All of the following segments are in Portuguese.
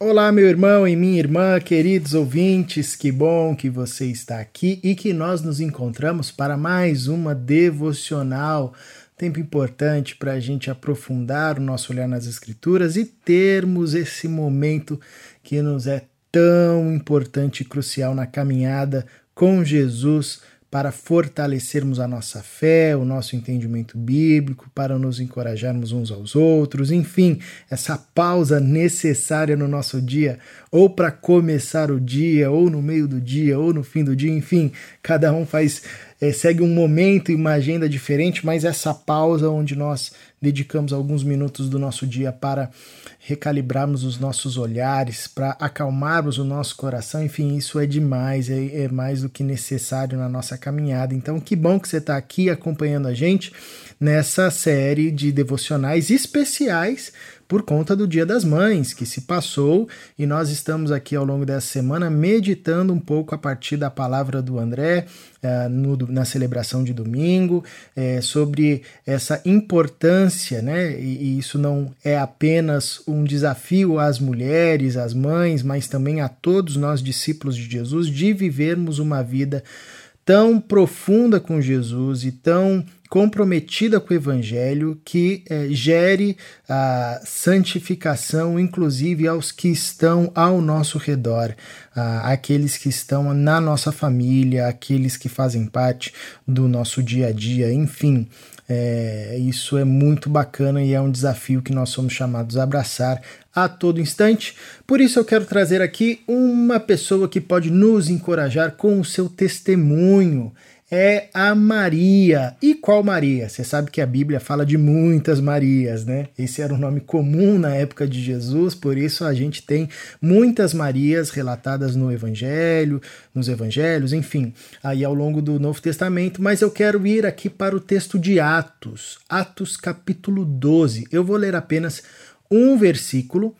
Olá, meu irmão e minha irmã, queridos ouvintes, que bom que você está aqui e que nós nos encontramos para mais uma devocional. Tempo importante para a gente aprofundar o nosso olhar nas Escrituras e termos esse momento que nos é tão importante e crucial na caminhada com Jesus para fortalecermos a nossa fé, o nosso entendimento bíblico, para nos encorajarmos uns aos outros, enfim, essa pausa necessária no nosso dia, ou para começar o dia, ou no meio do dia, ou no fim do dia, enfim, cada um faz é, segue um momento e uma agenda diferente, mas essa pausa onde nós dedicamos alguns minutos do nosso dia para recalibrarmos os nossos olhares, para acalmarmos o nosso coração, enfim, isso é demais, é, é mais do que necessário na nossa caminhada. Então, que bom que você está aqui acompanhando a gente nessa série de devocionais especiais por conta do Dia das Mães que se passou e nós estamos aqui ao longo dessa semana meditando um pouco a partir da palavra do André uh, no, na celebração de domingo é, sobre essa importância, né? E, e isso não é apenas um desafio às mulheres, às mães, mas também a todos nós discípulos de Jesus de vivermos uma vida tão profunda com Jesus e tão comprometida com o Evangelho que é, gere a santificação, inclusive aos que estão ao nosso redor, aqueles que estão na nossa família, aqueles que fazem parte do nosso dia a dia, enfim. É, isso é muito bacana e é um desafio que nós somos chamados a abraçar a todo instante. Por isso eu quero trazer aqui uma pessoa que pode nos encorajar com o seu testemunho é a Maria. E qual Maria? Você sabe que a Bíblia fala de muitas Marias, né? Esse era o um nome comum na época de Jesus, por isso a gente tem muitas Marias relatadas no Evangelho, nos Evangelhos, enfim, aí ao longo do Novo Testamento. Mas eu quero ir aqui para o texto de Atos, Atos capítulo 12. Eu vou ler apenas um versículo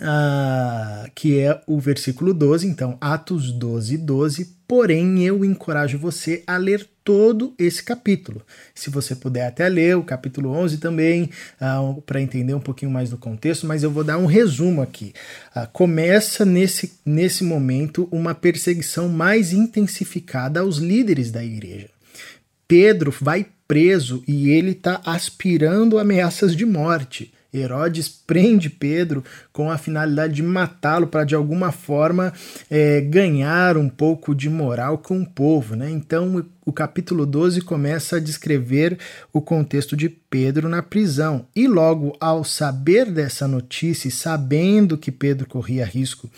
Uh, que é o versículo 12, então Atos 12, 12. Porém, eu encorajo você a ler todo esse capítulo. Se você puder até ler o capítulo 11 também, uh, para entender um pouquinho mais do contexto, mas eu vou dar um resumo aqui. Uh, começa nesse, nesse momento uma perseguição mais intensificada aos líderes da igreja. Pedro vai preso e ele está aspirando ameaças de morte. Herodes prende Pedro com a finalidade de matá-lo para de alguma forma é, ganhar um pouco de moral com o povo. Né? Então o capítulo 12 começa a descrever o contexto de Pedro na prisão. E logo ao saber dessa notícia, sabendo que Pedro corria risco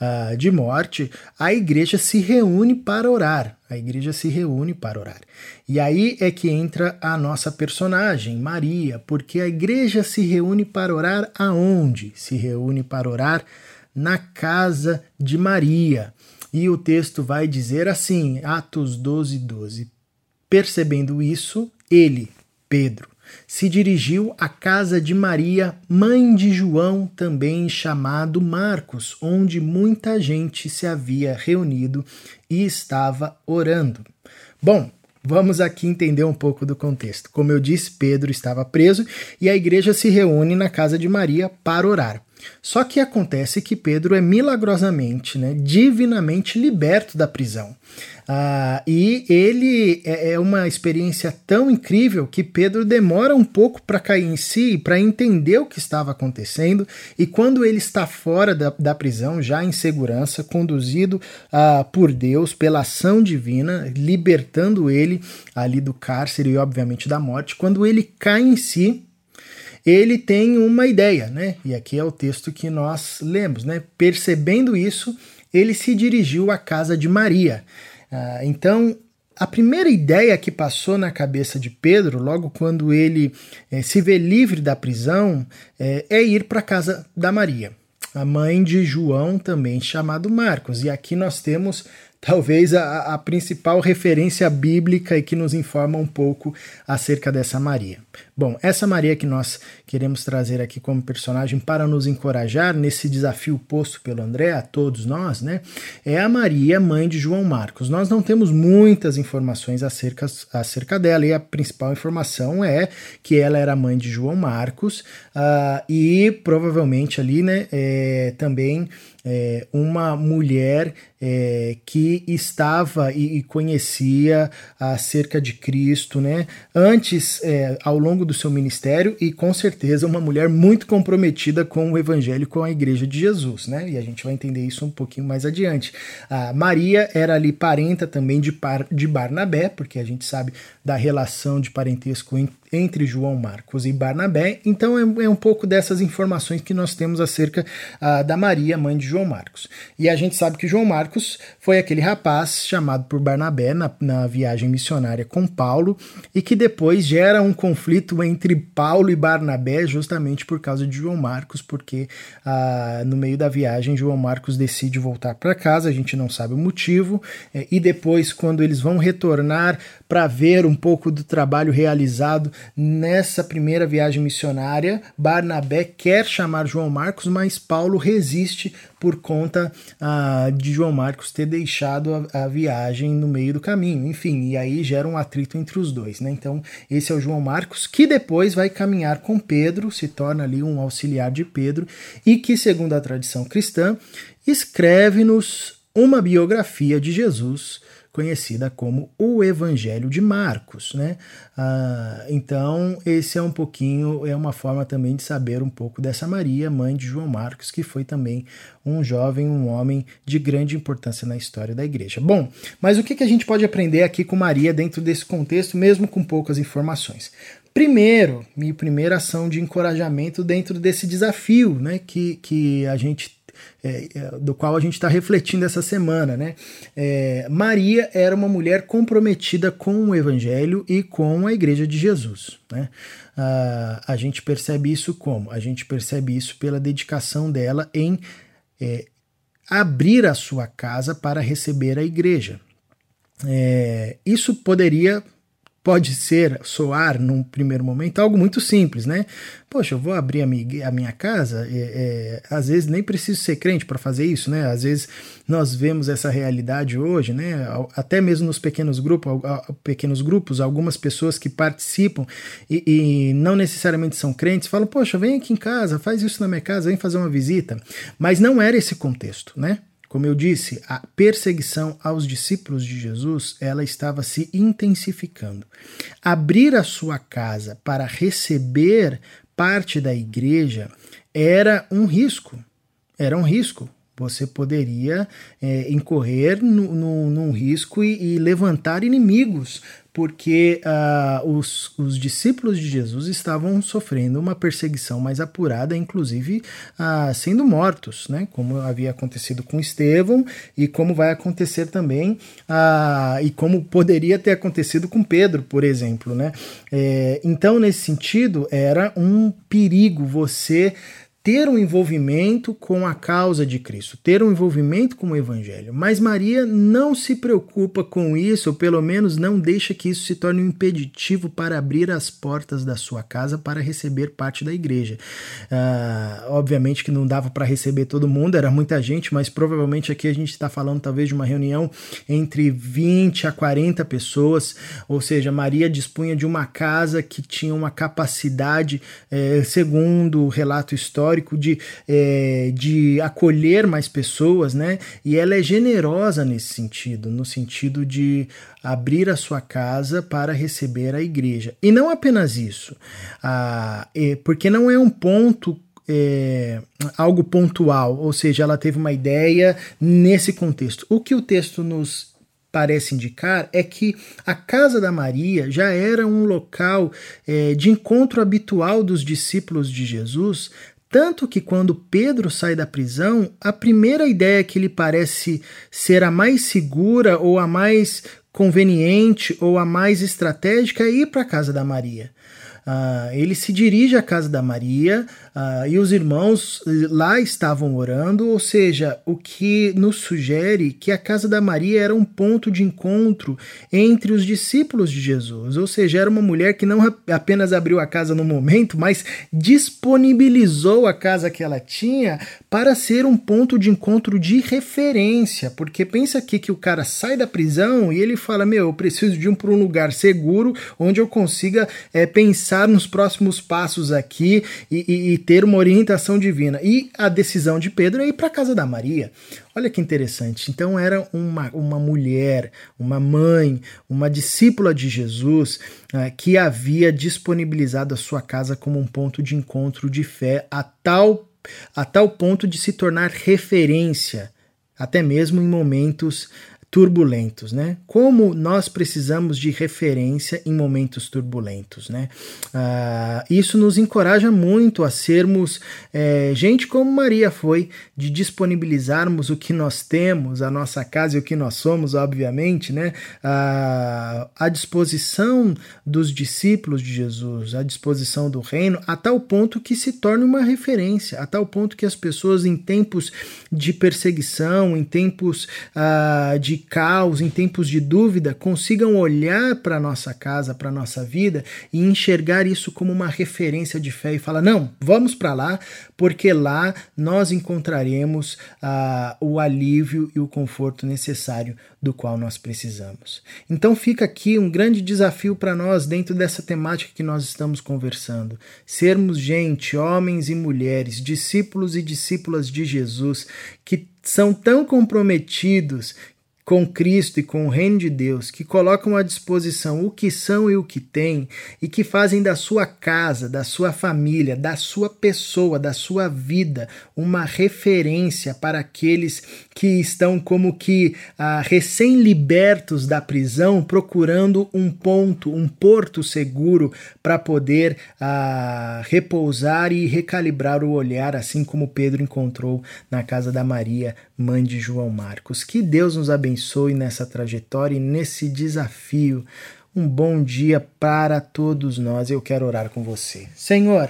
uh, de morte, a igreja se reúne para orar. A igreja se reúne para orar. E aí é que entra a nossa personagem, Maria, porque a igreja se reúne para orar aonde? Se reúne para orar na casa de Maria. E o texto vai dizer assim, Atos 12, 12. Percebendo isso, ele, Pedro, se dirigiu à casa de Maria, mãe de João, também chamado Marcos, onde muita gente se havia reunido e estava orando. Bom, Vamos aqui entender um pouco do contexto. Como eu disse, Pedro estava preso e a igreja se reúne na casa de Maria para orar. Só que acontece que Pedro é milagrosamente, né, divinamente liberto da prisão. Ah, e ele é, é uma experiência tão incrível que Pedro demora um pouco para cair em si, para entender o que estava acontecendo. E quando ele está fora da, da prisão, já em segurança, conduzido ah, por Deus, pela ação divina, libertando ele ali do cárcere e, obviamente, da morte, quando ele cai em si, ele tem uma ideia, né? E aqui é o texto que nós lemos, né? Percebendo isso, ele se dirigiu à casa de Maria. Ah, então, a primeira ideia que passou na cabeça de Pedro, logo quando ele eh, se vê livre da prisão, eh, é ir para a casa da Maria, a mãe de João, também chamado Marcos. E aqui nós temos talvez a, a, principal referência bíblica e que nos informa um pouco acerca dessa Maria. Bom, essa Maria que nós queremos trazer aqui como personagem para nos encorajar nesse desafio posto pelo André a todos nós, né? É a Maria, mãe de João Marcos. Nós não temos muitas informações acerca, acerca dela e a principal informação é que ela era mãe de João Marcos uh, e provavelmente ali, né, é, também é, uma mulher é, que estava e, e, conhecia acerca de Cristo, né? Antes, é, ao longo do seu ministério, e com certeza uma mulher muito comprometida com o Evangelho, com a Igreja de Jesus, né? E a gente vai entender isso um pouquinho mais adiante. A Maria era ali parenta também de, de Barnabé, porque a gente sabe da relação de parentesco entre João Marcos e Barnabé. Então é, é, um pouco dessas informações que nós temos acerca uh, da Maria, mãe de João Marcos. E a gente sabe que João Marcos foi aquele rapaz chamado por Barnabé na, na viagem missionária com Paulo e que depois gera um conflito entre Paulo e Barnabé justamente por causa de João Marcos, porque uh, no meio da viagem João Marcos decide voltar para casa, a gente não sabe o motivo, eh, e depois, quando eles vão retornar para ver um pouco do trabalho realizado nessa primeira viagem missionária, Barnabé quer chamar João Marcos, mas Paulo resiste por conta ah, de João Marcos ter deixado a, a, viagem no meio do caminho. Enfim, e aí gera um atrito entre os dois. Né? Então, esse é o João Marcos, que depois vai caminhar com Pedro, se torna ali um auxiliar de Pedro, e que, segundo a tradição cristã, escreve-nos uma biografia de Jesus conhecida como o Evangelho de Marcos, né? Ah, então, esse é um pouquinho, é uma forma também de saber um pouco dessa Maria, mãe de João Marcos, que foi também um jovem, um homem de grande importância na história da igreja. Bom, mas o que, que a gente pode aprender aqui com Maria dentro desse contexto, mesmo com poucas informações? Primeiro, minha primeira ação de encorajamento dentro desse desafio né, que, que a gente é, é, do qual a gente está refletindo essa semana. Né? É, Maria era uma mulher comprometida com o Evangelho e com a Igreja de Jesus. Né? Ah, a gente percebe isso como? A gente percebe isso pela dedicação dela em é, abrir a sua casa para receber a igreja. É, isso poderia pode ser, soar num primeiro momento, algo muito simples, né? Poxa, eu vou abrir a minha, a minha casa, é, é, às vezes nem preciso ser crente para fazer isso, né? Às vezes nós vemos essa realidade hoje, né? Até mesmo nos pequenos grupos, pequenos grupos, algumas pessoas que participam e, e não necessariamente são crentes falam, poxa, vem aqui em casa, faz isso na minha casa, vem fazer uma visita. Mas não era esse contexto, né? Como eu disse, a perseguição aos discípulos de Jesus, ela estava se intensificando. Abrir a sua casa para receber parte da igreja era um risco. Era um risco. Você poderia é, incorrer no, no, num risco e, e levantar inimigos porque uh, os, os, discípulos de Jesus estavam sofrendo uma perseguição mais apurada, inclusive uh, sendo mortos, né? como havia acontecido com Estevão e como vai acontecer também, uh, e como poderia ter acontecido com Pedro, por exemplo. Né? É, então, nesse sentido, era um perigo você ter um envolvimento com a causa de Cristo, ter um envolvimento com o Evangelho. Mas Maria não se preocupa com isso, ou pelo menos não deixa que isso se torne um impeditivo para abrir as portas da sua casa para receber parte da igreja. Uh, obviamente que não dava para receber todo mundo, era muita gente, mas provavelmente aqui a gente está falando talvez de uma reunião entre 20 a 40 pessoas, ou seja, Maria dispunha de uma casa que tinha uma capacidade, eh, segundo o relato histórico, histórico de, é, de acolher mais pessoas, né? E ela é generosa nesse sentido, no sentido de abrir a sua casa para receber a igreja. E não apenas isso, ah, é, porque não é um ponto é, algo pontual, ou seja, ela teve uma ideia nesse contexto. O que o texto nos parece indicar é que a casa da Maria já era um local é, de encontro habitual dos discípulos de Jesus, tanto que quando Pedro sai da prisão, a primeira ideia que lhe parece ser a mais segura ou a mais conveniente ou a mais estratégica é ir para a casa da Maria. Uh, ele se dirige à casa da Maria Uh, e os irmãos lá estavam orando, ou seja, o que nos sugere que a casa da Maria era um ponto de encontro entre os discípulos de Jesus, ou seja, era uma mulher que não apenas abriu a casa no momento, mas disponibilizou a casa que ela tinha para ser um ponto de encontro de referência, porque pensa aqui que o cara sai da prisão e ele fala: Meu, eu preciso de um para um lugar seguro onde eu consiga é, pensar nos próximos passos aqui e, e, ter uma orientação divina. E a decisão de Pedro é ir para a casa da Maria. Olha que interessante. Então era uma, uma mulher, uma mãe, uma discípula de Jesus uh, que havia disponibilizado a sua casa como um ponto de encontro de fé a tal, a tal ponto de se tornar referência, até mesmo em momentos turbulentos, né? Como nós precisamos de referência em momentos turbulentos, né? Ah, isso nos encoraja muito a sermos é, gente como Maria foi, de disponibilizarmos o que nós temos, a nossa casa e o que nós somos, obviamente, né? Ah, à disposição dos discípulos de Jesus, à disposição do reino, a tal ponto que se torne uma referência, a tal ponto que as pessoas em tempos de perseguição, em tempos ah, de caos, em tempos de dúvida, consigam olhar para a nossa casa, para a nossa vida e enxergar isso como uma referência de fé e falar: não, vamos para lá, porque lá nós encontraremos uh, o alívio e o conforto necessário do qual nós precisamos. Então fica aqui um grande desafio para nós dentro dessa temática que nós estamos conversando: sermos gente, homens e mulheres, discípulos e discípulas de Jesus que são tão comprometidos com Cristo e com o reino de Deus, que colocam à disposição o que são e o que têm, e que fazem da sua casa, da sua família, da sua pessoa, da sua vida, uma referência para aqueles que estão como que ah, recém-libertos da prisão, procurando um ponto, um porto seguro para poder ah, repousar e recalibrar o olhar, assim como Pedro encontrou na casa da Maria, mãe de João Marcos. Que Deus nos abençoe abençoe nessa trajetória e nesse desafio. Um bom dia para todos nós. Eu quero orar com você. Senhor,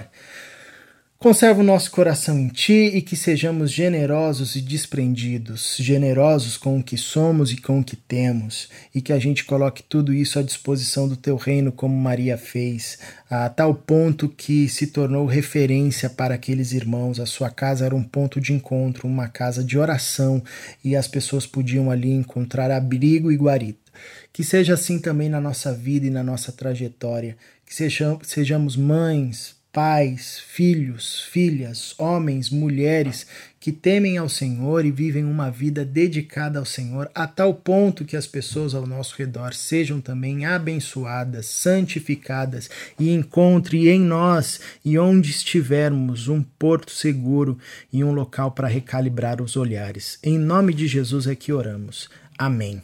Conserva o nosso coração em Ti e que sejamos generosos e desprendidos, generosos com o que somos e com o que temos, e que a gente coloque tudo isso à disposição do Teu reino, como Maria fez, a tal ponto que se tornou referência para aqueles irmãos. A sua casa era um ponto de encontro, uma casa de oração, e as pessoas podiam ali encontrar abrigo e guarida. Que seja assim também na nossa vida e na nossa trajetória, que sejamos mães, pais, filhos, filhas, homens, mulheres que temem ao Senhor e vivem uma vida dedicada ao Senhor, a tal ponto que as pessoas ao nosso redor sejam também abençoadas, santificadas e encontre em nós e onde estivermos um porto seguro e um local para recalibrar os olhares. Em nome de Jesus é que oramos. Amém.